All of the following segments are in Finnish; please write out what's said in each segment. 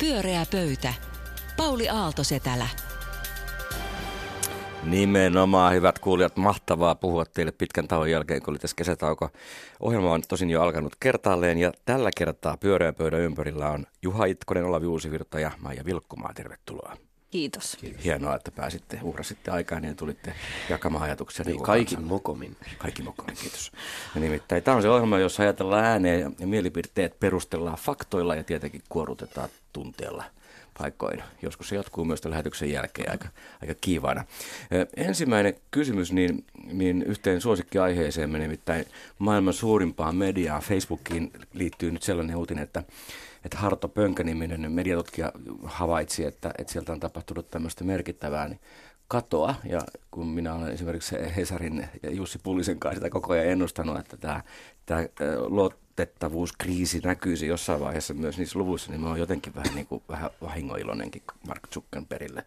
Pyöreä pöytä. Pauli Aaltosetälä. Nimenomaan, hyvät kuulijat, mahtavaa puhua teille pitkän tauon jälkeen, kun oli tässä kesätauko. Ohjelma on tosin jo alkanut kertaalleen ja tällä kertaa pyöreän pöydän ympärillä on Juha Itkonen, Olavi Uusivirta ja Maija Vilkkumaa. Tervetuloa. Kiitos. Hienoa, että pääsitte, uhrasitte aikaa ja tulitte jakamaan ajatuksia. Niin, kaikki mokomin. Kaikki mokomin, kiitos. Ja nimittäin tämä on se ohjelma, jossa ajatellaan ääneen ja, mielipiteet perustellaan faktoilla ja tietenkin kuorutetaan tunteella paikoin. Joskus se jatkuu myös lähetyksen jälkeen aika, aika kiivaana. Ensimmäinen kysymys niin, niin yhteen suosikkiaiheeseen, nimittäin maailman suurimpaan mediaan, Facebookiin liittyy nyt sellainen uutinen, että että Harto Pönkä-niminen mediatutkija havaitsi, että, että sieltä on tapahtunut tämmöistä merkittävää niin katoa. Ja kun minä olen esimerkiksi Hesarin ja Jussi Pullisen kanssa sitä koko ajan ennustanut, että tämä, tämä luotettavuuskriisi näkyisi jossain vaiheessa myös niissä luvuissa, niin mä oon jotenkin vähän, niin kuin, vähän vahingoiloinenkin Mark Zuckerbergille.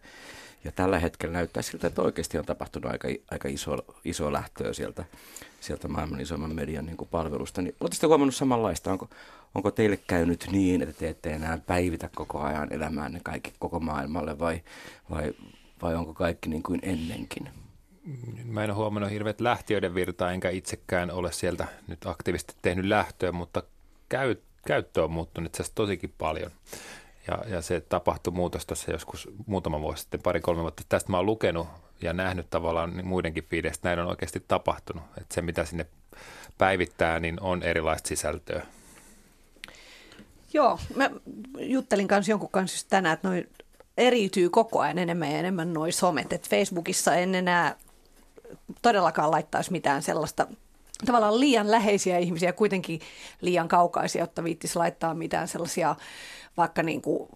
Ja tällä hetkellä näyttää siltä, että oikeasti on tapahtunut aika, aika iso, iso lähtöä sieltä, sieltä maailman isoimman median niin kuin palvelusta. Niin, Oletteko huomannut samanlaista? Onko, onko teille käynyt niin, että te ette enää päivitä koko ajan elämäänne kaikki koko maailmalle vai, vai, vai onko kaikki niin kuin ennenkin? Mä en ole huomannut hirveät lähtiöiden virtaa, enkä itsekään ole sieltä nyt aktiivisesti tehnyt lähtöä, mutta käy, käyttö on muuttunut itse asiassa tosikin paljon. Ja, ja se tapahtui muutos tässä joskus muutama vuosi sitten, pari-kolme vuotta. Tästä mä oon lukenut ja nähnyt tavallaan muidenkin fiideistä, näin on oikeasti tapahtunut. Että se, mitä sinne päivittää, niin on erilaista sisältöä. Joo, mä juttelin kanssa jonkun kanssa just tänään, että noi eriytyy koko ajan enemmän ja enemmän noi somet. Et Facebookissa en enää todellakaan laittaisi mitään sellaista tavallaan liian läheisiä ihmisiä, kuitenkin liian kaukaisia, jotta viittisi laittaa mitään sellaisia vaikka niin kuin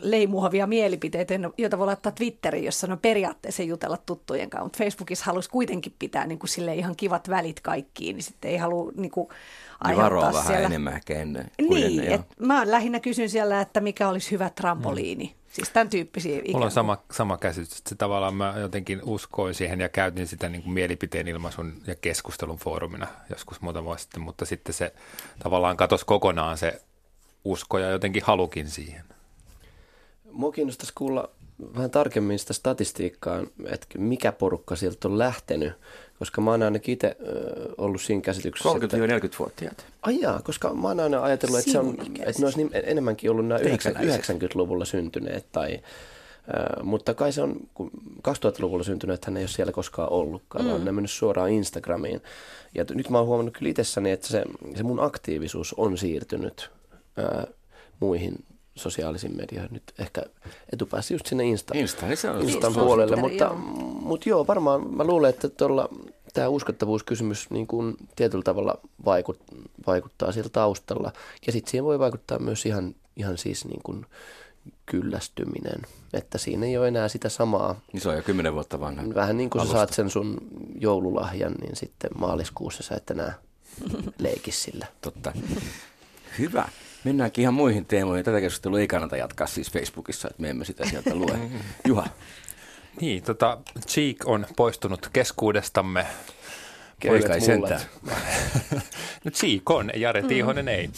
leimuhavia mielipiteitä, joita voi laittaa Twitteriin, jossa no periaatteessa jutella tuttujen kanssa, mutta Facebookissa halusi kuitenkin pitää niin kuin sille ihan kivat välit kaikkiin, niin sitten ei halua niin kuin aiheuttaa varoa vähän siellä. enemmän ehkä ennen. Niin, ennen, et mä lähinnä kysyn siellä, että mikä olisi hyvä trampoliini. Mm. Siis tämän tyyppisiä ikään Mulla on sama, sama käsitys, että se tavallaan mä jotenkin uskoin siihen ja käytin sitä niin kuin mielipiteen ilmaisun ja keskustelun foorumina joskus muutama vuosi sitten, mutta sitten se tavallaan katosi kokonaan se usko ja jotenkin halukin siihen. Mua kiinnostaisi kuulla vähän tarkemmin sitä statistiikkaa, että mikä porukka sieltä on lähtenyt, koska mä oon ainakin itse ollut siinä käsityksessä. 30-40-vuotiaat. Ai jaa, koska mä oon aina ajatellut, että, se on, että ne olisi niin, enemmänkin ollut nämä 90-luvulla syntyneet tai mutta kai se on, kun 2000-luvulla syntynyt, että hän ei ole siellä koskaan ollutkaan, mm. vaan ne on mennyt suoraan Instagramiin. Ja nyt mä oon huomannut kyllä itsessäni, että se, se mun aktiivisuus on siirtynyt ää, muihin sosiaalisiin medioihin nyt ehkä etupäässä just sinne Insta, Insta, niin se on Instan puolelle, mutta, joo. mutta joo, varmaan mä luulen, että tuolla tämä uskottavuuskysymys niin kuin tietyllä tavalla vaikut, vaikuttaa siellä taustalla. Ja sitten siihen voi vaikuttaa myös ihan, ihan siis niin kuin kyllästyminen, että siinä ei ole enää sitä samaa. Niin se on jo kymmenen vuotta vanha. Vähän niin kuin sä saat sen sun joululahjan, niin sitten maaliskuussa sä et enää leikisi sillä. Totta. Hyvä. Mennäänkin ihan muihin teemoihin. Tätä keskustelua ei kannata jatkaa siis Facebookissa, että me emme sitä sieltä lue. Juha. Niin, tota, Cheek on poistunut keskuudestamme. Poika ei sentään. no Cheek on, Jare mm. Tiihonen ei.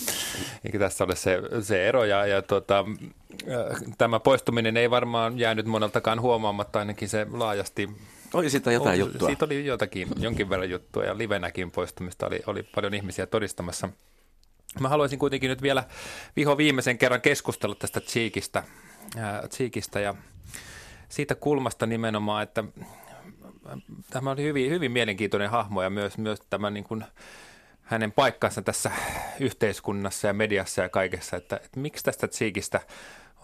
Eikä tässä ole se, se ero. Ja, ja tota, tämä poistuminen ei varmaan jäänyt moneltakaan huomaamatta, ainakin se laajasti oli siitä jotain oli, juttua. Siitä oli jotakin, jonkin verran juttua ja livenäkin poistumista oli, oli paljon ihmisiä todistamassa – Mä haluaisin kuitenkin nyt vielä viho viimeisen kerran keskustella tästä Cheekistä, ää, Cheekistä ja siitä kulmasta nimenomaan, että tämä oli hyvin, hyvin mielenkiintoinen hahmo ja myös, myös tämä niin kuin hänen paikkansa tässä yhteiskunnassa ja mediassa ja kaikessa, että, että miksi tästä Cheekistä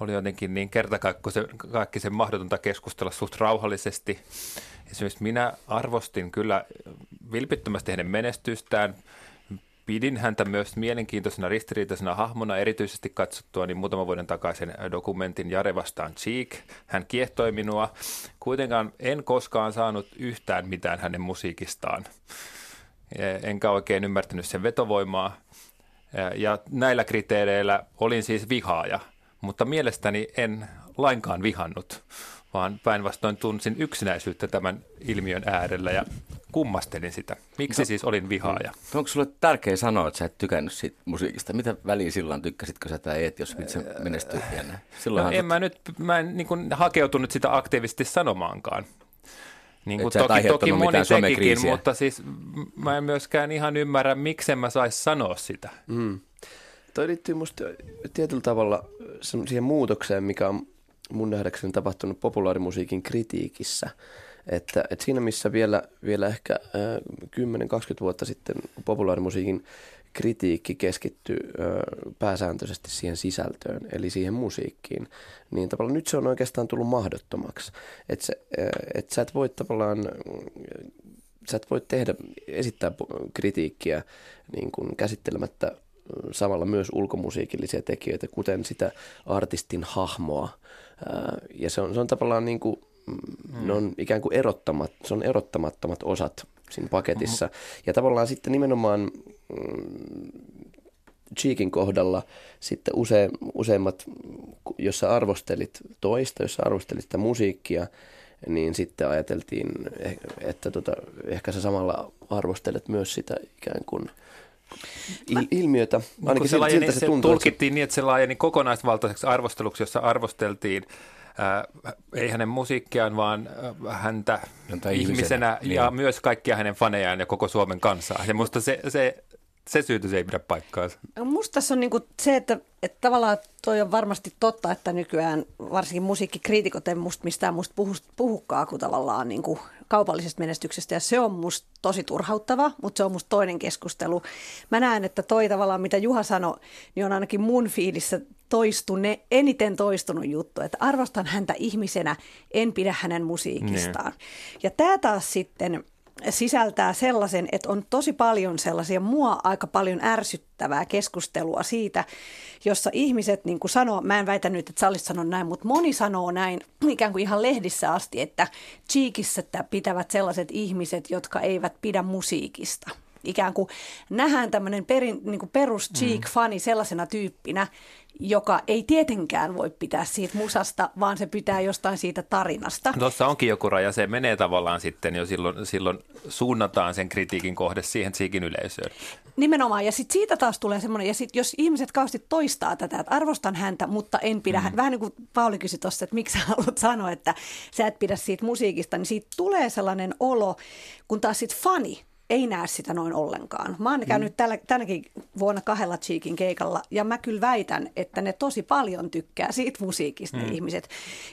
oli jotenkin niin kertakaikkisen mahdotonta keskustella suht rauhallisesti. Esimerkiksi minä arvostin kyllä vilpittömästi hänen menestystään, pidin häntä myös mielenkiintoisena ristiriitaisena hahmona, erityisesti katsottua niin muutaman vuoden takaisin dokumentin Jare vastaan Cheek. Hän kiehtoi minua. Kuitenkaan en koskaan saanut yhtään mitään hänen musiikistaan. Enkä oikein ymmärtänyt sen vetovoimaa. Ja näillä kriteereillä olin siis vihaaja, mutta mielestäni en lainkaan vihannut, vaan päinvastoin tunsin yksinäisyyttä tämän ilmiön äärellä. Ja kummastelin sitä. Miksi no, siis olin vihaaja? No, onko sulle tärkeä sanoa, että sä et tykännyt siitä musiikista? Mitä väliä silloin tykkäsitkö sä tai et, jos se menestyy? No, en mä nyt, mä en niin kuin, hakeutunut sitä aktiivisesti sanomaankaan. Niin kuin toki, toki moni tekikin, mutta siis mä en myöskään ihan ymmärrä, miksi mä sais sanoa sitä. Mm. Toi liittyy musta tietyllä tavalla siihen muutokseen, mikä on mun nähdäkseni tapahtunut populaarimusiikin kritiikissä. Että, että siinä missä vielä, vielä ehkä äh, 10-20 vuotta sitten populaarimusiikin kritiikki keskittyy pääsääntöisesti siihen sisältöön, eli siihen musiikkiin, niin tavallaan nyt se on oikeastaan tullut mahdottomaksi. Että äh, et sä et voi tavallaan sä et voi tehdä, esittää kritiikkiä niin kuin käsittelemättä samalla myös ulkomusiikillisia tekijöitä, kuten sitä artistin hahmoa. Ja se on, se on tavallaan niin kuin, mm. ne on ikään kuin erottamat, se on erottamattomat osat siinä paketissa. Mm. Ja tavallaan sitten nimenomaan mm, Cheekin kohdalla sitten use, useimmat, jos sä arvostelit toista, jos sä arvostelit sitä musiikkia, niin sitten ajateltiin, että tota, ehkä sä samalla arvostelet myös sitä ikään kuin – il- ilmiötä. Ainakin se, siltä, siltä se, se tuntuu, tulkittiin niin, että se laajeni kokonaisvaltaiseksi arvosteluksi, jossa arvosteltiin äh, ei hänen musiikkiaan, vaan äh, häntä Jota ihmisenä, ihmisenä ja niin. myös kaikkia hänen fanejaan ja koko Suomen kansaa. Ja musta se, se, se syytys ei pidä paikkaansa. Musta tässä on niinku se, että, että tavallaan toi on varmasti totta, että nykyään varsinkin musiikkikriitikot ei musta mistään musta puhu, puhukaan kuin tavallaan niinku kaupallisesta menestyksestä ja se on musta tosi turhauttava, mutta se on musta toinen keskustelu. Mä näen, että toi tavallaan mitä Juha sanoi, niin on ainakin mun fiilissä toistune, eniten toistunut juttu, että arvostan häntä ihmisenä, en pidä hänen musiikistaan. Ne. Ja tämä taas sitten sisältää sellaisen, että on tosi paljon sellaisia mua aika paljon ärsyttävää keskustelua siitä, jossa ihmiset niin kuin sanoo, mä en väitä nyt, että sä olisit sanonut näin, mutta moni sanoo näin ikään kuin ihan lehdissä asti, että Cheekissä pitävät sellaiset ihmiset, jotka eivät pidä musiikista ikään kuin nähdään tämmöinen perin, niin kuin perus Cheek-fani sellaisena tyyppinä, joka ei tietenkään voi pitää siitä musasta, vaan se pitää jostain siitä tarinasta. Tuossa onkin joku raja, se menee tavallaan sitten jo silloin, silloin suunnataan sen kritiikin kohde siihen Cheekin yleisöön. Nimenomaan, ja sitten siitä taas tulee semmoinen, ja sitten jos ihmiset kauheasti toistaa tätä, että arvostan häntä, mutta en pidä, mm. vähän niin kuin Pauli kysyi tuossa, että miksi haluat sanoa, että sä et pidä siitä musiikista, niin siitä tulee sellainen olo, kun taas sitten fani ei näe sitä noin ollenkaan. Mä oon käynyt mm. tällä, tänäkin vuonna kahdella Cheekin keikalla ja mä kyllä väitän, että ne tosi paljon tykkää siitä musiikista mm. ihmiset.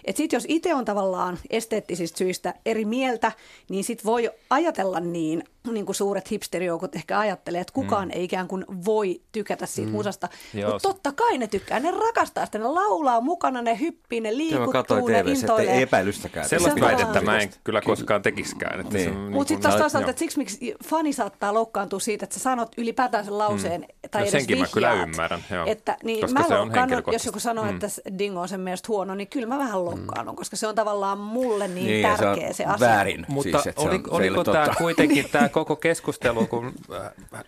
Et sit jos itse on tavallaan esteettisistä syistä eri mieltä, niin sit voi ajatella niin, niin kuin suuret hipsterijoukot ehkä ajattelee, että kukaan mm. ei ikään kuin voi tykätä siitä mm. musasta. Mutta totta kai ne tykkää, ne rakastaa sitä, ne laulaa mukana, ne hyppii, ne liikuttuu, ne intoilee. Ei epäilystäkään. Sellaista väitettä mä en kyllä koskaan tekiskään. Niin. niin Mutta sitten taas toisaalta, että siksi miksi fani saattaa loukkaantua siitä, että sä sanot ylipäätään sen lauseen, mm. tai no, edes senkin vihjaat, mä kyllä ymmärrän, joo. Että, niin koska mä se on jos joku sanoo, mm. että Dingo on sen mielestä huono, niin kyllä mä vähän loukkaannut, mm. koska se on tavallaan mulle niin, niin tärkeä se, asia. väärin. Mutta siis, oli, oliko tämä kuitenkin tämä koko keskustelu, kun äh,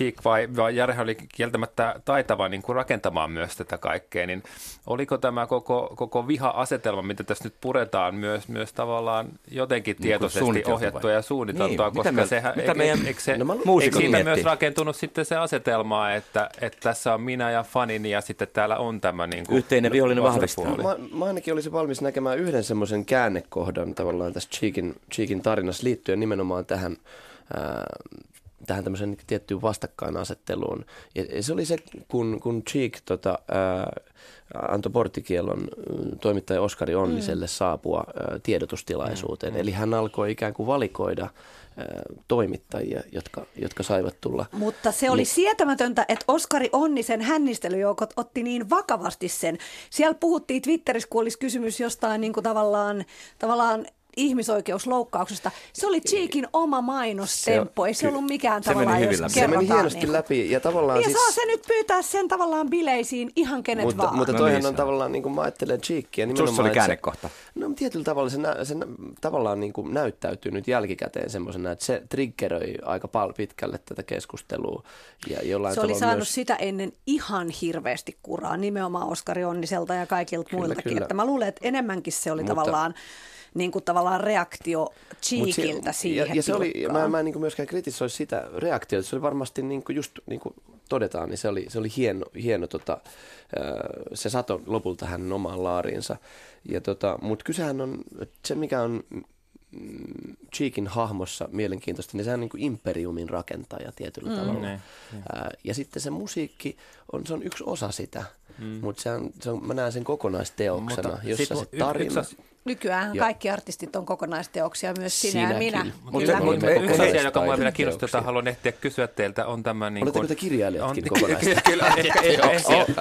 Cheek vai, vai Jare oli kieltämättä taitava niin kuin rakentamaan myös tätä kaikkea, niin oliko tämä koko, koko viha-asetelma, mitä tässä nyt puretaan, myös, myös tavallaan jotenkin niin tietoisesti ohjattua ja suunniteltua, niin, koska mitä me, sehän, mitä meidän, eikö, se, no, eikö siitä myös rakentunut sitten se asetelma, että, että tässä on minä ja fanini ja sitten täällä on tämä niin kuin, Yhteinen vihollinen vahvistaa. Mä, mä ainakin olisin valmis näkemään yhden semmoisen käännekohdan tavallaan tässä Cheekin, Cheekin tarinassa liittyen nimenomaan tähän tähän tämmöiseen tiettyyn vastakkainasetteluun. Ja se oli se, kun, kun Cheek tota, ää, antoi porttikielon toimittaja Oskari Onniselle mm. saapua ää, tiedotustilaisuuteen. Mm. Eli hän alkoi ikään kuin valikoida toimittajia, jotka, jotka saivat tulla. Mutta se oli niin. sietämätöntä, että Oskari Onnisen hännistelyjoukot otti niin vakavasti sen. Siellä puhuttiin Twitterissä, kun olisi kysymys jostain niin kuin tavallaan, tavallaan ihmisoikeusloukkauksesta. Se oli Cheekin oma mainostemppo, ei se ollut mikään se tavallaan, meni jos Se meni hienosti niin. läpi. Ja, tavallaan ja siis... saa se nyt pyytää sen tavallaan bileisiin ihan kenet mutta, vaan. Mutta no toihan no niin, on tavallaan, niin kuin mä ajattelen Cheekia. Susta oli käännekohta. Se, no tietyllä tavalla se, nä, se tavallaan niin kuin näyttäytyy nyt jälkikäteen semmoisena, että se triggeröi aika paljon pitkälle tätä keskustelua. Ja jollain se oli saanut myös... sitä ennen ihan hirveästi kuraa, nimenomaan Oskari Onniselta ja kaikilta kyllä, muiltakin. Kyllä. Että mä luulen, että enemmänkin se oli mutta, tavallaan niin kuin tavallaan reaktio Cheekiltä siihen Ja, ja se oli, mä, mä en niin myöskään kritisoi sitä reaktiota, se oli varmasti niin kuin just niin kuin todetaan, niin se oli, se oli hieno, hieno tota, se sato lopulta hänen omaan laariinsa. Ja tota, Mutta kysehän on, se mikä on mm, Cheekin hahmossa mielenkiintoista, niin se on niin kuin imperiumin rakentaja tietyllä mm, tavalla. Ne, ne. Ja sitten se musiikki, on, se on yksi osa sitä, mm. mutta se on, se on, mä näen sen kokonaisteoksena, mutta jossa se tarina... Yksi, Nykyään ja. kaikki artistit on kokonaisteoksia, myös sinä Sinäkin. ja minä. Mutta mut, yksi asia, joka minua vielä kiinnostaa, jota haluan ehtiä kysyä teiltä, on tämä... Niin Oletteko te kirjailijatkin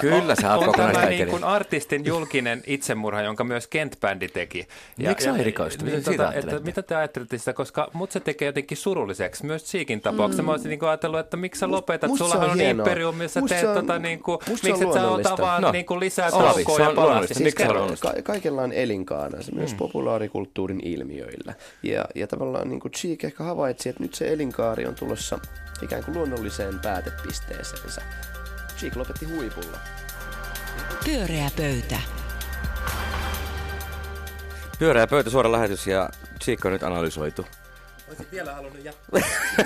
Kyllä, sä oot On tämä niin kuin artistin julkinen itsemurha, jonka myös Kent-bändi teki. Miksi sä erikoistu? Tota, että, mitä te ajattelette sitä, koska mut se tekee jotenkin surulliseksi, myös Cheekin tapauksessa. Mm. Mä olisin niin ajatellut, että miksi sä lopetat, sulla on imperium, missä teet tota niin kuin, miksi et sä ota vaan no. niin kuin lisää taukoa ja palasia. Kaikella on elinkaana se myös mm. populaarikulttuurin ilmiöillä. Ja, ja tavallaan niin kuin Cheek ehkä havaitsi, että nyt se elinkaari on tulossa ikään kuin luonnolliseen päätepisteeseensä. Cheek lopetti huipulla. Pyöreä pöytä. Pyöreä pöytä, suora lähetys ja Cheek on nyt analysoitu. Olisin vielä halunnut jatkaa.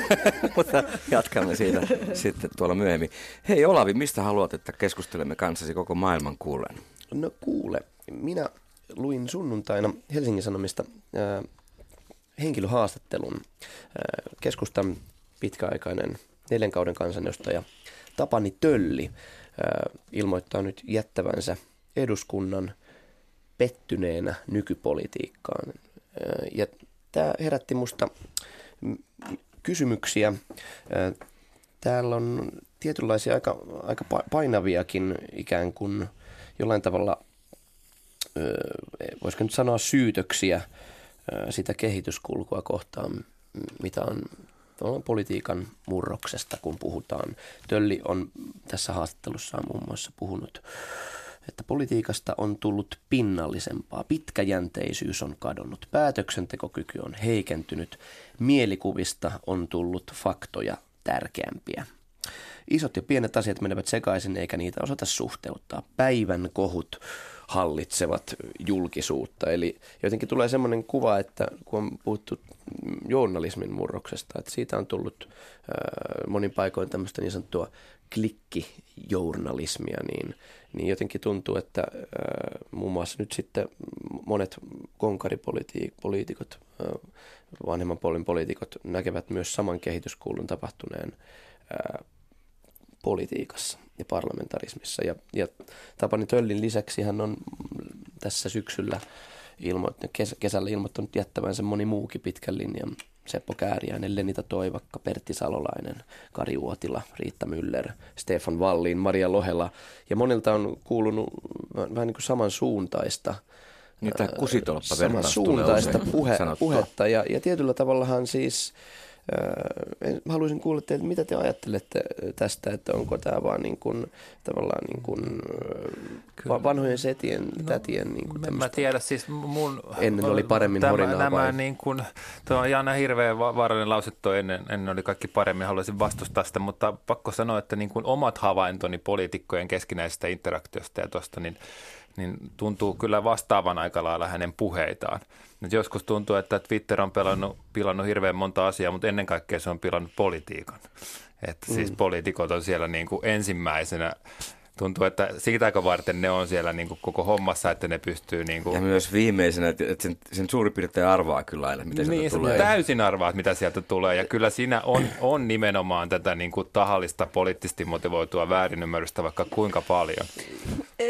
Mutta jatkamme siitä sitten tuolla myöhemmin. Hei Olavi, mistä haluat, että keskustelemme kanssasi koko maailman kuulen? No kuule, minä luin sunnuntaina Helsingin Sanomista äh, henkilöhaastattelun. Äh, keskustan pitkäaikainen neljän kauden kansanedustaja Tapani Tölli äh, ilmoittaa nyt jättävänsä eduskunnan pettyneenä nykypolitiikkaan. Äh, ja tämä herätti musta kysymyksiä. Täällä on tietynlaisia aika, aika painaviakin ikään kuin jollain tavalla voisiko nyt sanoa syytöksiä sitä kehityskulkua kohtaan, mitä on politiikan murroksesta, kun puhutaan. Tölli on tässä haastattelussaan muun muassa puhunut, että politiikasta on tullut pinnallisempaa, pitkäjänteisyys on kadonnut, päätöksentekokyky on heikentynyt, mielikuvista on tullut faktoja tärkeämpiä. Isot ja pienet asiat menevät sekaisin eikä niitä osata suhteuttaa. Päivän kohut hallitsevat julkisuutta. Eli jotenkin tulee semmoinen kuva, että kun on puhuttu journalismin murroksesta, että siitä on tullut äh, monin paikoin tämmöistä niin sanottua klikkijournalismia, niin, niin jotenkin tuntuu, että äh, muun muassa nyt sitten monet konkaripoliitikot, äh, vanhemman polin poliitikot näkevät myös saman kehityskuulun tapahtuneen äh, politiikassa ja parlamentarismissa. Ja, ja Tapani Töllin lisäksi hän on tässä syksyllä ilmo- kes- kesällä ilmoittanut jättävänsä moni muukin pitkän linjan. Seppo Kääriäinen, Lenita Toivakka, Pertti Salolainen, Kari Uotila, Riitta Müller, Stefan Wallin, Maria Lohela. Ja monilta on kuulunut vähän niin kuin samansuuntaista niin, tämä kusitolppa suuntaista puhe, puhetta. Ja, ja tietyllä tavallahan siis haluaisin kuulla teiltä, mitä te ajattelette tästä, että onko tämä vaan niin kuin, tavallaan niin kuin Kyllä. vanhojen setien, no, tätien niin kuin Mä tiedä, siis mun... Ennen oli paremmin tämä, horinaa nämä vai? niin kuin, tuo on Jana hirveän vaarallinen lause tuo ennen, ennen oli kaikki paremmin, haluaisin vastustaa sitä, mutta pakko sanoa, että niin kuin omat havaintoni poliitikkojen keskinäisestä interaktiosta ja tuosta, niin niin tuntuu kyllä vastaavan aika lailla hänen puheitaan. Nyt joskus tuntuu, että Twitter on pelannut, pilannut hirveän monta asiaa, mutta ennen kaikkea se on pilannut politiikan. Että siis mm. siis poliitikot on siellä niin kuin ensimmäisenä tuntuu, että siitä aika varten ne on siellä niin kuin koko hommassa, että ne pystyy... Niin kuin... Ja myös viimeisenä, että sen, sen suurin piirtein arvaa kyllä aina, mitä niin, sieltä tulee. täysin arvaa, mitä sieltä tulee. Ja kyllä siinä on, on nimenomaan tätä niin kuin tahallista poliittisesti motivoitua väärinymmärrystä vaikka kuinka paljon.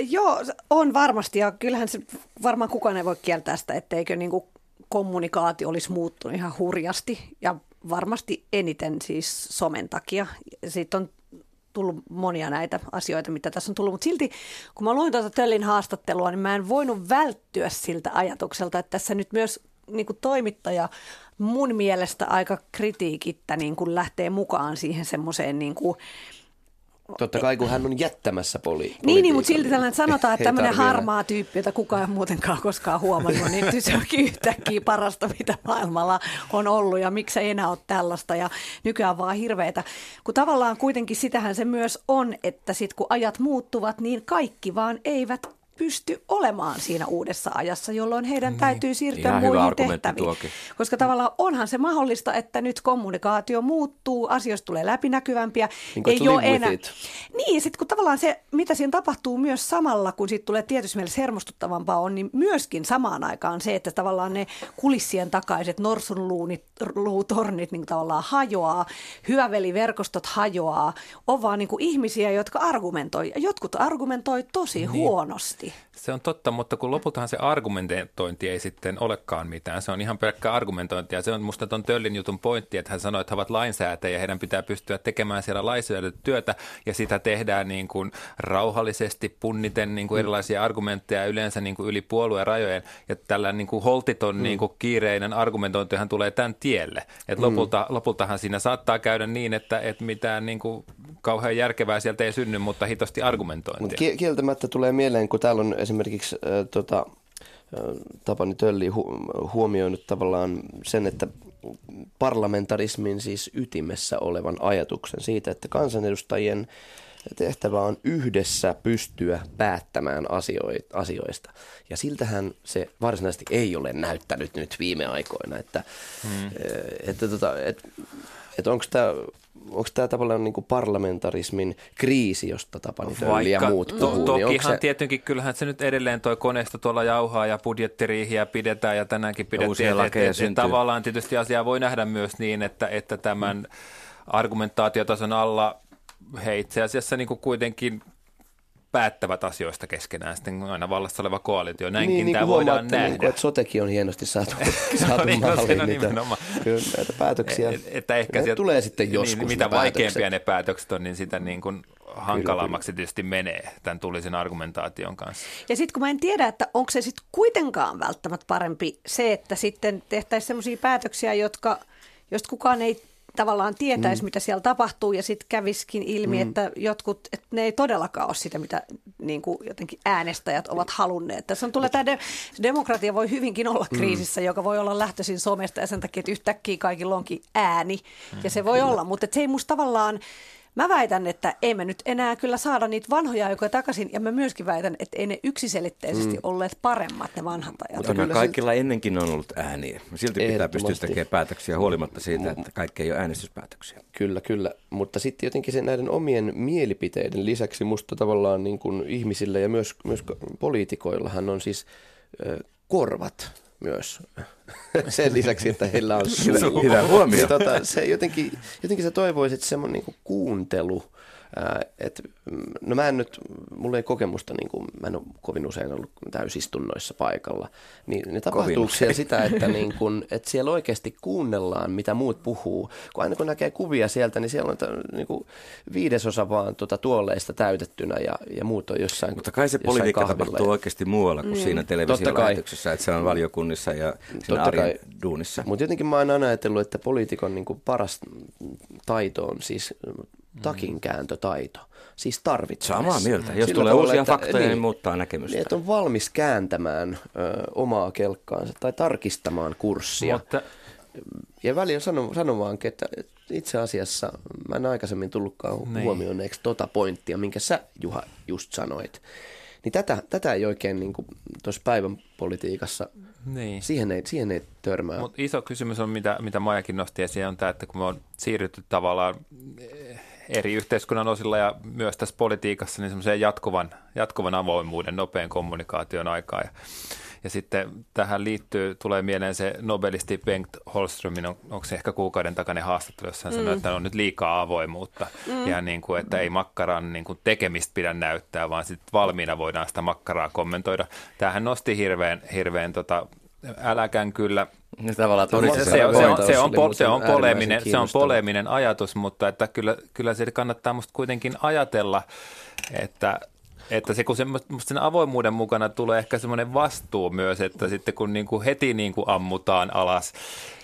Joo, on varmasti. Ja kyllähän se varmaan kukaan ei voi kieltää sitä, etteikö niin kuin kommunikaatio olisi muuttunut ihan hurjasti. Ja varmasti eniten siis somen takia. Sitten on tullut monia näitä asioita, mitä tässä on tullut. Mutta silti, kun mä luin tuota Töllin haastattelua, niin mä en voinut välttyä siltä ajatukselta, että tässä nyt myös niin kuin toimittaja mun mielestä aika kritiikittä niin kuin lähtee mukaan siihen semmoiseen niin kuin, Totta kai, kun hän on jättämässä poli- Niin, niin mutta silti tällainen sanotaan, että tämmöinen harmaa tyyppi, jota kukaan ei muutenkaan koskaan huomannut, niin se onkin yhtäkkiä parasta, mitä maailmalla on ollut ja miksi ei enää ole tällaista ja nykyään vaan hirveitä. Kun tavallaan kuitenkin sitähän se myös on, että sitten kun ajat muuttuvat, niin kaikki vaan eivät pysty olemaan siinä uudessa ajassa, jolloin heidän niin. täytyy siirtyä Ihan muihin tehtäviin. Tuokin. Koska tavallaan onhan se mahdollista, että nyt kommunikaatio muuttuu, asioista tulee läpinäkyvämpiä. Niin ei ole enää. Niin, sitten kun tavallaan se, mitä siinä tapahtuu myös samalla, kun siitä tulee tietysti mielessä hermostuttavampaa on, niin myöskin samaan aikaan se, että tavallaan ne kulissien takaiset norsunluutornit niin tavallaan hajoaa, hyväveliverkostot hajoaa, on vaan niin kuin ihmisiä, jotka argumentoi. Jotkut argumentoi tosi niin. huonosti. varmasti. Se on totta, mutta kun lopultahan se argumentointi ei sitten olekaan mitään. Se on ihan pelkkää argumentointia. Se on musta ton Töllin jutun pointti, että hän sanoi, että he ovat lainsäätäjiä ja heidän pitää pystyä tekemään siellä lainsäädäntötyötä ja sitä tehdään niin kuin rauhallisesti, punniten niin kuin erilaisia argumentteja yleensä niin kuin yli puolueen rajojen. Ja tällä niin kuin holtiton mm. niin kuin kiireinen argumentointihan tulee tämän tielle. Et mm. lopulta, lopultahan siinä saattaa käydä niin, että, että mitään niin kuin kauhean järkevää sieltä ei synny, mutta hitosti argumentointia. Mutta kieltämättä tulee mieleen, kun täällä on esimerkiksi äh, tota, Tapani Tölli hu- huomioinut tavallaan sen, että parlamentarismin siis ytimessä olevan ajatuksen siitä, että kansanedustajien tehtävä on yhdessä pystyä päättämään asioista. Ja siltähän se varsinaisesti ei ole näyttänyt nyt viime aikoina, että, hmm. että, tota, että, että onko tämä onko tämä tavallaan niin kuin parlamentarismin kriisi, josta Tapani Tölli ja muut to, puhuu? Niin tokihan se... tietenkin, kyllähän se nyt edelleen toi koneisto tuolla jauhaa ja budjettiriihiä pidetään ja tänäänkin pidettiin. Ja et, et, et, tavallaan tietysti asiaa voi nähdä myös niin, että, että tämän mm. argumentaatiotason alla he itse asiassa niin kuin kuitenkin päättävät asioista keskenään sitten aina vallassa oleva koalitio. Näinkin niin, niin tämä voidaan nähdä. Niin kuin, että sotekin on hienosti saatu, saatu no niin, maaliin no, niitä, näitä päätöksiä. Et, että ehkä sieltä, tulee sitten niin, joskus niin, Mitä vaikeampia ne päätökset on, niin sitä niin kuin hankalammaksi kyllä, tietysti menee tämän tulisen argumentaation kanssa. Ja sitten kun mä en tiedä, että onko se sitten kuitenkaan välttämättä parempi se, että sitten tehtäisiin sellaisia päätöksiä, jotka, jos kukaan ei tavallaan tietäisi, mm. mitä siellä tapahtuu ja sitten käviskin ilmi, mm. että jotkut, että ne ei todellakaan ole sitä, mitä niin kuin jotenkin äänestäjät ovat halunneet. Tässä on tulee tämä de- demokratia voi hyvinkin olla mm. kriisissä, mm. joka voi olla lähtöisin somesta ja sen takia, että yhtäkkiä kaikilla onkin ääni mm. ja se voi mm. olla, mutta se ei musta tavallaan Mä väitän, että ei me nyt enää kyllä saada niitä vanhoja aikoja takaisin, ja mä myöskin väitän, että ei ne yksiselitteisesti mm. olleet paremmat ne vanhat ajat. Mutta kyllä kaikilla se... ennenkin on ollut ääniä. Silti pitää pystyä tekemään päätöksiä huolimatta siitä, että kaikki ei ole äänestyspäätöksiä. Kyllä, kyllä. Mutta sitten jotenkin se näiden omien mielipiteiden lisäksi musta tavallaan niin kuin ihmisillä ja myös, myös poliitikoillahan on siis äh, korvat myös sen lisäksi, että heillä on suu. Hyvä huomio. Tota, se jotenkin, jotenkin sä toivoisit, että semmoinen niin kuuntelu – et, mm, no mä en nyt, mulla ei kokemusta, niin kuin, mä en ole kovin usein ollut täysistunnoissa paikalla, niin ne tapahtuu siellä sitä, että, niin kuin, että siellä oikeasti kuunnellaan, mitä muut puhuu. Kun aina kun näkee kuvia sieltä, niin siellä on niin kuin viidesosa vaan tuota tuoleista täytettynä ja, ja muut on jossain Mutta kai se politiikka tapahtuu ja... oikeasti muualla kuin mm. siinä televisiolähetyksessä, että se on valiokunnissa ja siinä arjen duunissa. Mutta jotenkin mä oon aina ajatellut, että poliitikon niin kuin paras taito on siis takinkääntötaito. Siis tarvitsee. Samaa mieltä. Jos Sillä tulee uusia että, faktoja, niin, niin muuttaa näkemystä. Niin, että on valmis kääntämään ö, omaa kelkkaansa tai tarkistamaan kurssia. Mutta... Ja välillä sanon, sanomaankin, että itse asiassa mä en aikaisemmin tullutkaan niin. huomioineeksi tota pointtia, minkä sä Juha just sanoit. Niin tätä, tätä ei oikein niin tuossa päivän politiikassa, niin. siihen, ei, siihen ei törmää. Mutta iso kysymys on, mitä, mitä Majakin nosti esiin, on tämä, että kun me on siirrytty tavallaan eri yhteiskunnan osilla ja myös tässä politiikassa niin semmoiseen jatkuvan, jatkuvan avoimuuden, nopean kommunikaation aikaa. Ja, ja sitten tähän liittyy, tulee mieleen se nobelisti Bengt Holströmin, on, onko se ehkä kuukauden takainen haastattelu, jossa hän mm. sanoi, että on nyt liikaa avoimuutta. Mm. Ja niin kuin, että ei makkaran niin kuin tekemistä pidä näyttää, vaan sitten valmiina voidaan sitä makkaraa kommentoida. Tämähän nosti hirveän, hirveän tota, äläkän kyllä – tavallaan se, se, se, on, se, on, se, on, se, on poleminen, se on poleminen ajatus, mutta että kyllä, kyllä se kannattaa musta kuitenkin ajatella, että että se, kun se, sen avoimuuden mukana tulee ehkä semmoinen vastuu myös, että sitten kun niin kuin heti niin kuin ammutaan alas,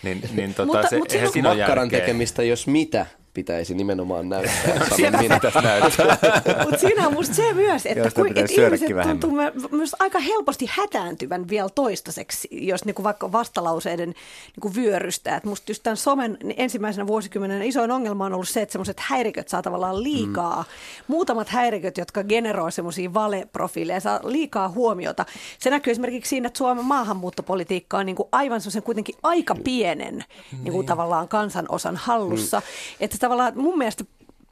niin, niin tota, mutta, se, mutta siinä on makkaran tekemistä, jos mitä, pitäisi nimenomaan näyttää. Sanon minä tässä näyttää. Mutta siinä on musta se myös, että kun, et ihmiset tuntuu myös aika helposti hätääntyvän vielä toistaiseksi, jos niinku vaikka vastalauseiden niinku vyörystä. Et musta just tämän somen ensimmäisenä vuosikymmenen isoin ongelma on ollut se, että semmoiset häiriköt saa tavallaan liikaa. Mm. Muutamat häiriköt, jotka generoi semmoisia valeprofiileja, saa liikaa huomiota. Se näkyy esimerkiksi siinä, että Suomen maahanmuuttopolitiikka on niinku aivan semmoisen kuitenkin aika pienen niinku niin. tavallaan kansanosan hallussa. Mm. Että mun mielestä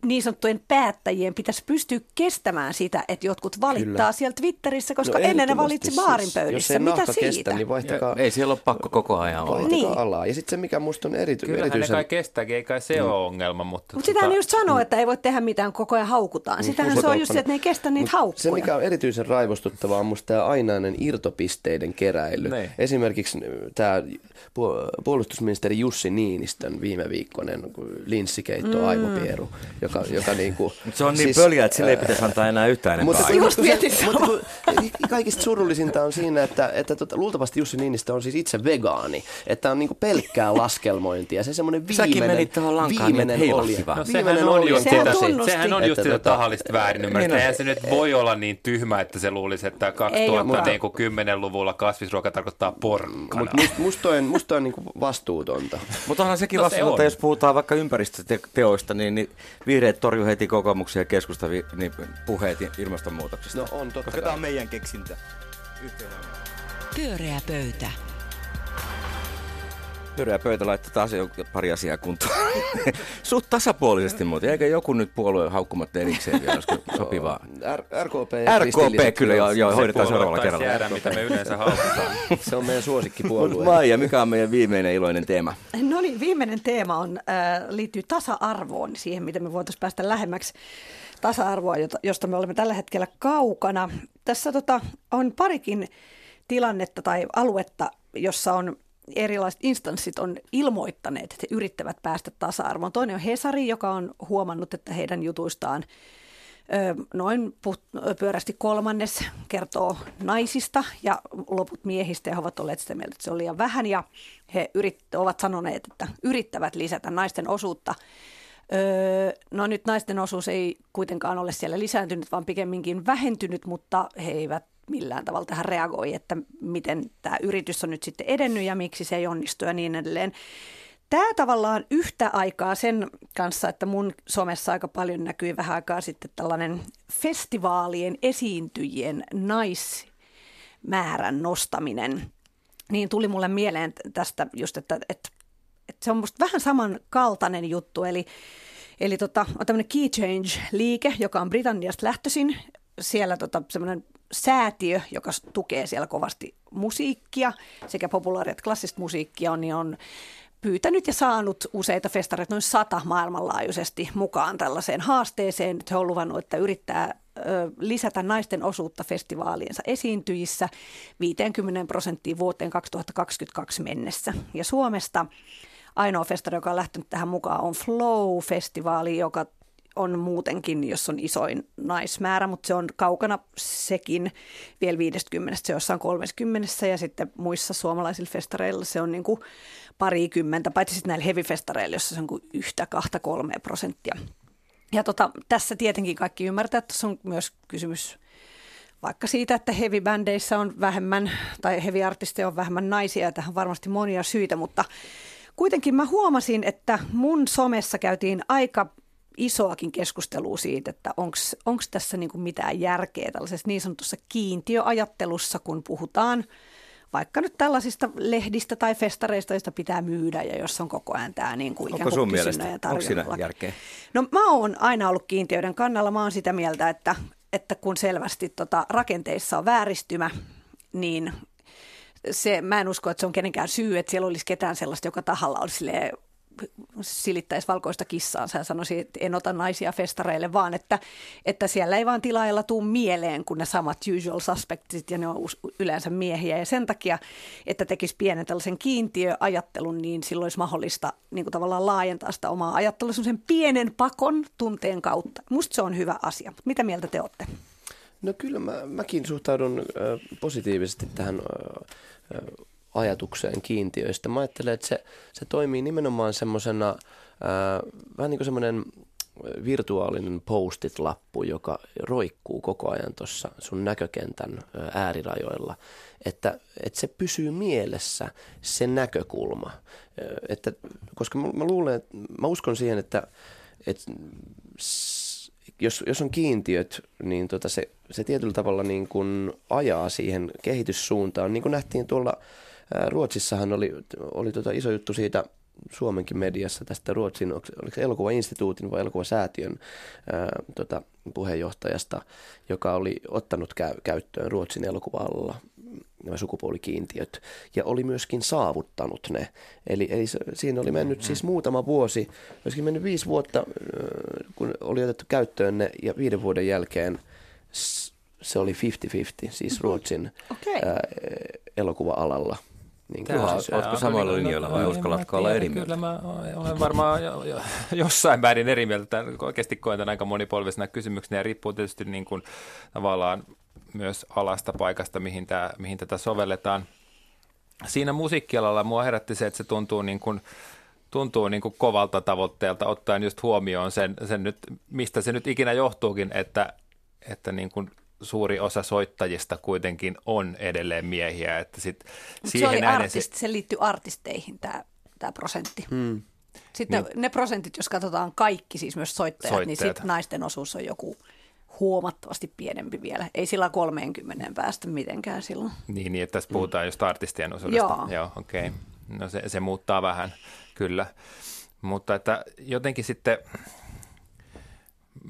niin sanottujen päättäjien pitäisi pystyä kestämään sitä, että jotkut valittaa Kyllä. siellä Twitterissä, koska no, ennen ne valitsi baarin siis, pöydissä. Jos Mitä siitä? Kestä, niin vaihtakaa, ja, ei siellä ole pakko koko ajan olla. Niin. alaa. Ja sitten se, mikä musta on erity, Kyllähän erityisen... ne kai kestääkin, ei kai se mm. ole ongelma. Mutta Mut tota... sitä ne just sanoo, että ei voi tehdä mitään, koko ajan haukutaan. Mm. Sitähän se on just se, että ne ei kestä niitä haukkuja. Se, mikä on erityisen raivostuttavaa, on musta tämä ainainen irtopisteiden keräily. Ne. Esimerkiksi tämä puolustusministeri Jussi Niinistön viime viikkoinen linssikeitto mm. aivopieru, joka, joka niinku, se on niin siis, pöljä, että sille ei pitäisi antaa enää yhtään enempää mutta, Just se, mutta kaikista surullisinta on siinä, että, että tota, luultavasti Jussi Niinistö on siis itse vegaani, että on niinku pelkkää laskelmointia. Se semmoinen viimeinen, Säkin menit tuohon lankaan, viimeinen niin, oli. No, sehän on just sitä, sehän on just sitä tahallista väärin ymmärrystä. Eihän se nyt voi olla niin tyhmä, että se luulisi, että 2010-luvulla kasvisruoka tarkoittaa porkkana. Mutta musta must on, must on niinku vastuutonta. Mutta onhan sekin no, vastuutonta, jos puhutaan vaikka ympäristöteoista, niin, niin vihreät torjuu heti kokoomuksia ja keskusta niin puheet ilmastonmuutoksesta. No on totta Koska tämä on meidän keksintä. Pyöreä pöytä. Pyöreä pöytä laittaa taas jo pari asiaa kuntoon. Suht tasapuolisesti muuten. Eikä joku nyt puolue haukkumatta erikseen vielä, olisiko sopivaa? R- RKP, RKP kyllä, joo, joo hoidetaan seuraavalla kerralla. Jäädä, mitä me yleensä haukutaan. Se on meidän suosikkipuolue. Maija, mikä on meidän viimeinen iloinen teema? No niin, viimeinen teema on, äh, liittyy tasa-arvoon, siihen miten me voitaisiin päästä lähemmäksi tasa-arvoa, josta me olemme tällä hetkellä kaukana. Tässä tota, on parikin tilannetta tai aluetta, jossa on erilaiset instanssit on ilmoittaneet, että he yrittävät päästä tasa-arvoon. Toinen on Hesari, joka on huomannut, että heidän jutuistaan noin pyörästi kolmannes kertoo naisista ja loput miehistä ja he ovat olleet sitä mieltä, että se on liian vähän ja he yrit, ovat sanoneet, että yrittävät lisätä naisten osuutta. no nyt naisten osuus ei kuitenkaan ole siellä lisääntynyt, vaan pikemminkin vähentynyt, mutta he eivät millään tavalla tähän reagoi, että miten tämä yritys on nyt sitten edennyt ja miksi se ei onnistu ja niin edelleen. Tämä tavallaan yhtä aikaa sen kanssa, että mun somessa aika paljon näkyi vähän aikaa sitten tällainen festivaalien esiintyjien naismäärän nostaminen, niin tuli mulle mieleen tästä just, että, että, että se on musta vähän samankaltainen juttu, eli Eli tota, on tämmöinen Key Change-liike, joka on Britanniasta lähtöisin. Siellä tota, semmoinen säätiö, joka tukee siellä kovasti musiikkia, sekä populaaria että klassista musiikkia niin on pyytänyt ja saanut useita festareita, noin sata maailmanlaajuisesti mukaan tällaiseen haasteeseen. He on luvannut, että yrittää lisätä naisten osuutta festivaaliensa esiintyjissä 50 prosenttia vuoteen 2022 mennessä. Ja Suomesta ainoa festari, joka on lähtenyt tähän mukaan, on Flow-festivaali, joka on muutenkin, jos on isoin naismäärä, mutta se on kaukana sekin vielä 50, se jossain 30 ja sitten muissa suomalaisilla festareilla se on niin kuin parikymmentä, paitsi sitten näillä heavy-festareilla, jossa se on kuin yhtä, kahta, kolmea prosenttia. Ja tota, tässä tietenkin kaikki ymmärtää, että tässä on myös kysymys vaikka siitä, että heavy-bändeissä on vähemmän tai heavy-artisteja on vähemmän naisia, ja tähän on varmasti monia syitä, mutta kuitenkin mä huomasin, että mun somessa käytiin aika isoakin keskustelua siitä, että onko tässä niin kuin mitään järkeä tällaisessa niin sanotussa kiintiöajattelussa, kun puhutaan vaikka nyt tällaisista lehdistä tai festareista, joista pitää myydä ja jos on koko ajan tämä niin kuin Onko sun mielestä? Ja onko siinä järkeä? No mä oon aina ollut kiintiöiden kannalla. Mä oon sitä mieltä, että, että kun selvästi tota, rakenteissa on vääristymä, niin se, mä en usko, että se on kenenkään syy, että siellä olisi ketään sellaista, joka tahalla olisi silittäisi valkoista kissaansa ja sanoisi, että en ota naisia festareille, vaan että, että siellä ei vaan tilaajalla tuu mieleen kuin ne samat usual suspectit ja ne on yleensä miehiä. Ja sen takia, että tekisi pienen tällaisen kiintiöajattelun, niin silloin olisi mahdollista niin kuin tavallaan laajentaa sitä omaa ajattelua sen pienen pakon tunteen kautta. Musta se on hyvä asia. Mitä mieltä te olette? No kyllä mä, mäkin suhtaudun äh, positiivisesti tähän äh, ajatukseen kiintiöistä. Mä ajattelen, että se, se toimii nimenomaan semmoisena, vähän niin kuin semmoinen virtuaalinen postit-lappu, joka roikkuu koko ajan tuossa sun näkökentän äärirajoilla, että, että se pysyy mielessä, se näkökulma. Että, koska mä, luulen, mä uskon siihen, että, että jos, jos on kiintiöt, niin tota se, se tietyllä tavalla niin kuin ajaa siihen kehityssuuntaan. Niin kuin nähtiin tuolla Ruotsissahan oli, oli tota iso juttu siitä Suomenkin mediassa tästä Ruotsin, oliko se elokuvainstituutin vai elokuvasäätiön ää, tota, puheenjohtajasta, joka oli ottanut käy, käyttöön Ruotsin elokuva nämä sukupuolikiintiöt ja oli myöskin saavuttanut ne. Eli, eli siinä oli mennyt siis muutama vuosi, olisikin mennyt viisi vuotta, kun oli otettu käyttöön ne ja viiden vuoden jälkeen se oli 50-50, siis mhm. Ruotsin okay. ää, elokuva-alalla. Niin Tämä, oletko samalla linjoilla vai uskallatko olla eri mieltä? Kyllä mä olen varmaan jo, jo, jossain määrin eri mieltä. Oikeasti koen tämän aika monipolvisena kysymyksenä ja riippuu tietysti niin kuin, tavallaan myös alasta paikasta, mihin, tämä, mihin tätä sovelletaan. Siinä musiikkialalla mua herätti se, että se tuntuu niin kuin, tuntuu niin kuin kovalta tavoitteelta ottaen just huomioon sen, sen nyt, mistä se nyt ikinä johtuukin, että, että niin kuin suuri osa soittajista kuitenkin on edelleen miehiä. Että sit siihen se, oli artist, se... se liittyy artisteihin tämä, tämä prosentti. Hmm. Sitten niin. ne prosentit, jos katsotaan kaikki, siis myös soittajat, niin soittajat. niin sitten naisten osuus on joku huomattavasti pienempi vielä. Ei sillä 30 päästä mitenkään silloin. Niin, niin että tässä puhutaan mm. just artistien osuudesta. Joo. Joo, okei. Okay. No se, se muuttaa vähän, kyllä. Mutta että jotenkin sitten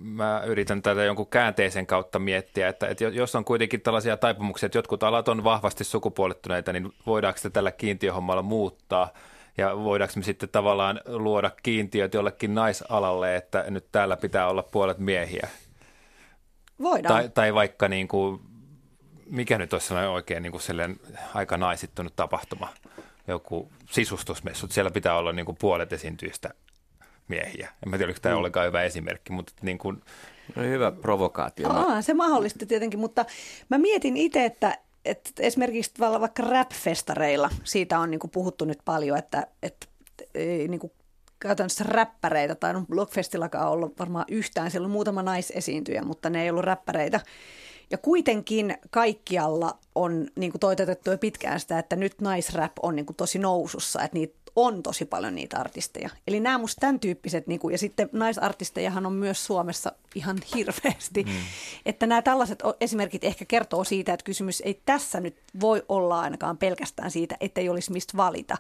mä yritän tätä jonkun käänteisen kautta miettiä, että, että jos on kuitenkin tällaisia taipumuksia, että jotkut alat on vahvasti sukupuolittuneita, niin voidaanko sitä tällä kiintiöhommalla muuttaa? Ja voidaanko me sitten tavallaan luoda kiintiöt jollekin naisalalle, että nyt täällä pitää olla puolet miehiä? Voidaan. Tai, tai vaikka niin kuin, mikä nyt olisi sellainen oikein niin kuin aika naisittunut tapahtuma, joku sisustusmessut, siellä pitää olla niin kuin puolet esiintyjistä miehiä. En mä tiedä, oliko tämä mm. ollenkaan hyvä esimerkki, mutta niin kuin... No, hyvä provokaatio. Aa, se mahdollista tietenkin, mutta mä mietin itse, että, että esimerkiksi vaikka rap-festareilla, siitä on niin kuin puhuttu nyt paljon, että, että niin kuin käytännössä räppäreitä, tai no Blockfestillakaan ollut varmaan yhtään, siellä on muutama naisesiintyjä, mutta ne ei ollut räppäreitä. Ja kuitenkin kaikkialla on niin kuin toitotettu jo pitkään sitä, että nyt naisrap on niin kuin tosi nousussa, että niitä on tosi paljon niitä artisteja. Eli nämä musta tämän tyyppiset, niin kuin, ja sitten naisartistejahan on myös Suomessa ihan hirveästi. Mm. Että nämä tällaiset esimerkit ehkä kertoo siitä, että kysymys ei tässä nyt voi olla ainakaan pelkästään siitä, että ei olisi mistä valita.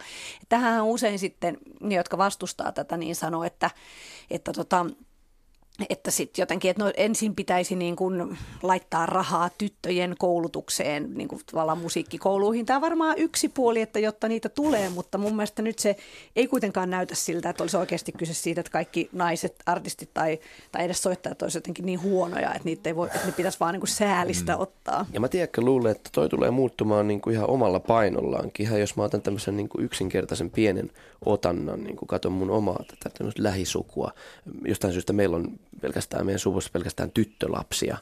Tähän usein sitten ne, jotka vastustaa tätä, niin sanoo, että, että tota, että sitten jotenkin, että no ensin pitäisi niin kuin laittaa rahaa tyttöjen koulutukseen, niin kuin tavallaan musiikkikouluihin. Tämä on varmaan yksi puoli, että jotta niitä tulee, mutta mun mielestä nyt se ei kuitenkaan näytä siltä, että olisi oikeasti kyse siitä, että kaikki naiset, artistit tai, tai edes soittajat olisivat jotenkin niin huonoja, että niitä ei voi, että ne pitäisi vaan niin kuin säälistä mm. ottaa. Ja mä tiedätkö, luulen, että toi tulee muuttumaan niin kuin ihan omalla painollaankin. Ihan jos mä otan tämmöisen niin kuin yksinkertaisen pienen otannan, niin kuin katon mun omaa tätä lähisukua. Jostain syystä meillä on pelkästään meidän suvussa pelkästään tyttölapsia.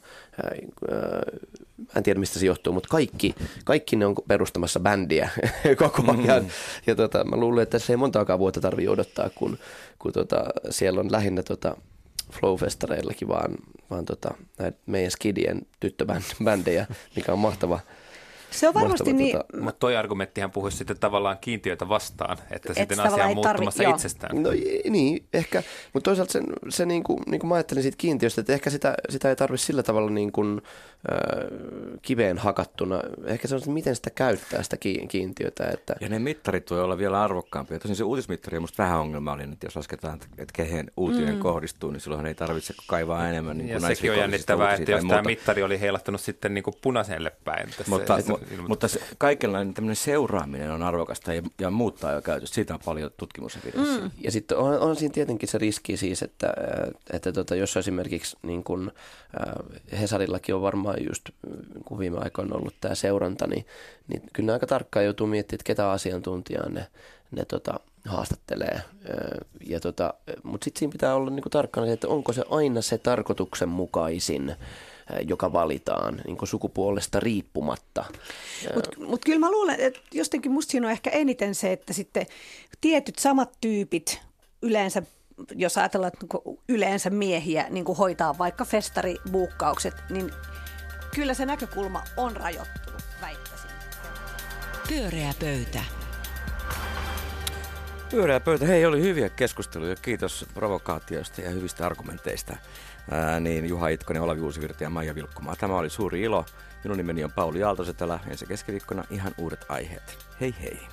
en tiedä, mistä se johtuu, mutta kaikki, kaikki ne on perustamassa bändiä koko mm. ajan. Mm. Ja tota, mä luulen, että se ei montaakaan vuotta tarvitse odottaa, kun, kun tota, siellä on lähinnä tota, Flowfestareillakin vaan, vaan tota, näitä meidän skidien tyttöbändejä, mikä on mahtava – se on varmasti niin. Tota, Mutta toi argumenttihan puhuisi sitten tavallaan kiintiöitä vastaan, että et sitten asia on muuttumassa tarvi, itsestään. No niin, ehkä. Mutta toisaalta se, se niin kuin, niin kuin mä ajattelin siitä kiintiöstä, että ehkä sitä, sitä ei tarvitse sillä tavalla niin kuin, äh, kiveen hakattuna. Ehkä se on, miten sitä käyttää sitä kiintiötä. Että... Ja ne mittarit voi olla vielä arvokkaampia. Tosin se uutismittari on musta vähän ongelmallinen, että jos lasketaan, että kehen uutinen mm. kohdistuu, niin silloin ei tarvitse kaivaa enemmän. Niin ja sekin on jännittävää, että jos tämä mittari oli heilattanut sitten niin kuin punaiselle päin. Mutta, se, mutta se, kaikenlainen tämmöinen seuraaminen on arvokasta ja, ja muuttaa jo käytöstä. Siitä on paljon tutkimusevidenssiä. Mm. Ja sitten on, on siinä tietenkin se riski siis, että, että tota, jos esimerkiksi niin kun, äh, Hesarillakin on varmaan just, kun viime aikoina ollut tämä seuranta, niin, niin kyllä aika tarkkaan joutuu miettimään, että ketä asiantuntijaa ne, ne tota, haastattelee. Ja tota, Mutta sitten siinä pitää olla niinku tarkkana, että onko se aina se tarkoituksenmukaisin joka valitaan niin sukupuolesta riippumatta. Mutta mut kyllä mä luulen, että jotenkin musta siinä on ehkä eniten se, että sitten tietyt samat tyypit yleensä jos ajatellaan, että niinku yleensä miehiä niin kuin hoitaa vaikka festaribuukkaukset, niin kyllä se näkökulma on rajoittunut, väittäisin. Pyöreä pöytä. Pyöreä pöytä. Hei, oli hyviä keskusteluja. Kiitos provokaatioista ja hyvistä argumenteista. Ää, niin Juha Itkonen, Olavi Uusivirta ja Maija Vilkkumaa. Tämä oli suuri ilo. Minun nimeni on Pauli Aaltosetälä. Ensi keskiviikkona ihan uudet aiheet. Hei hei.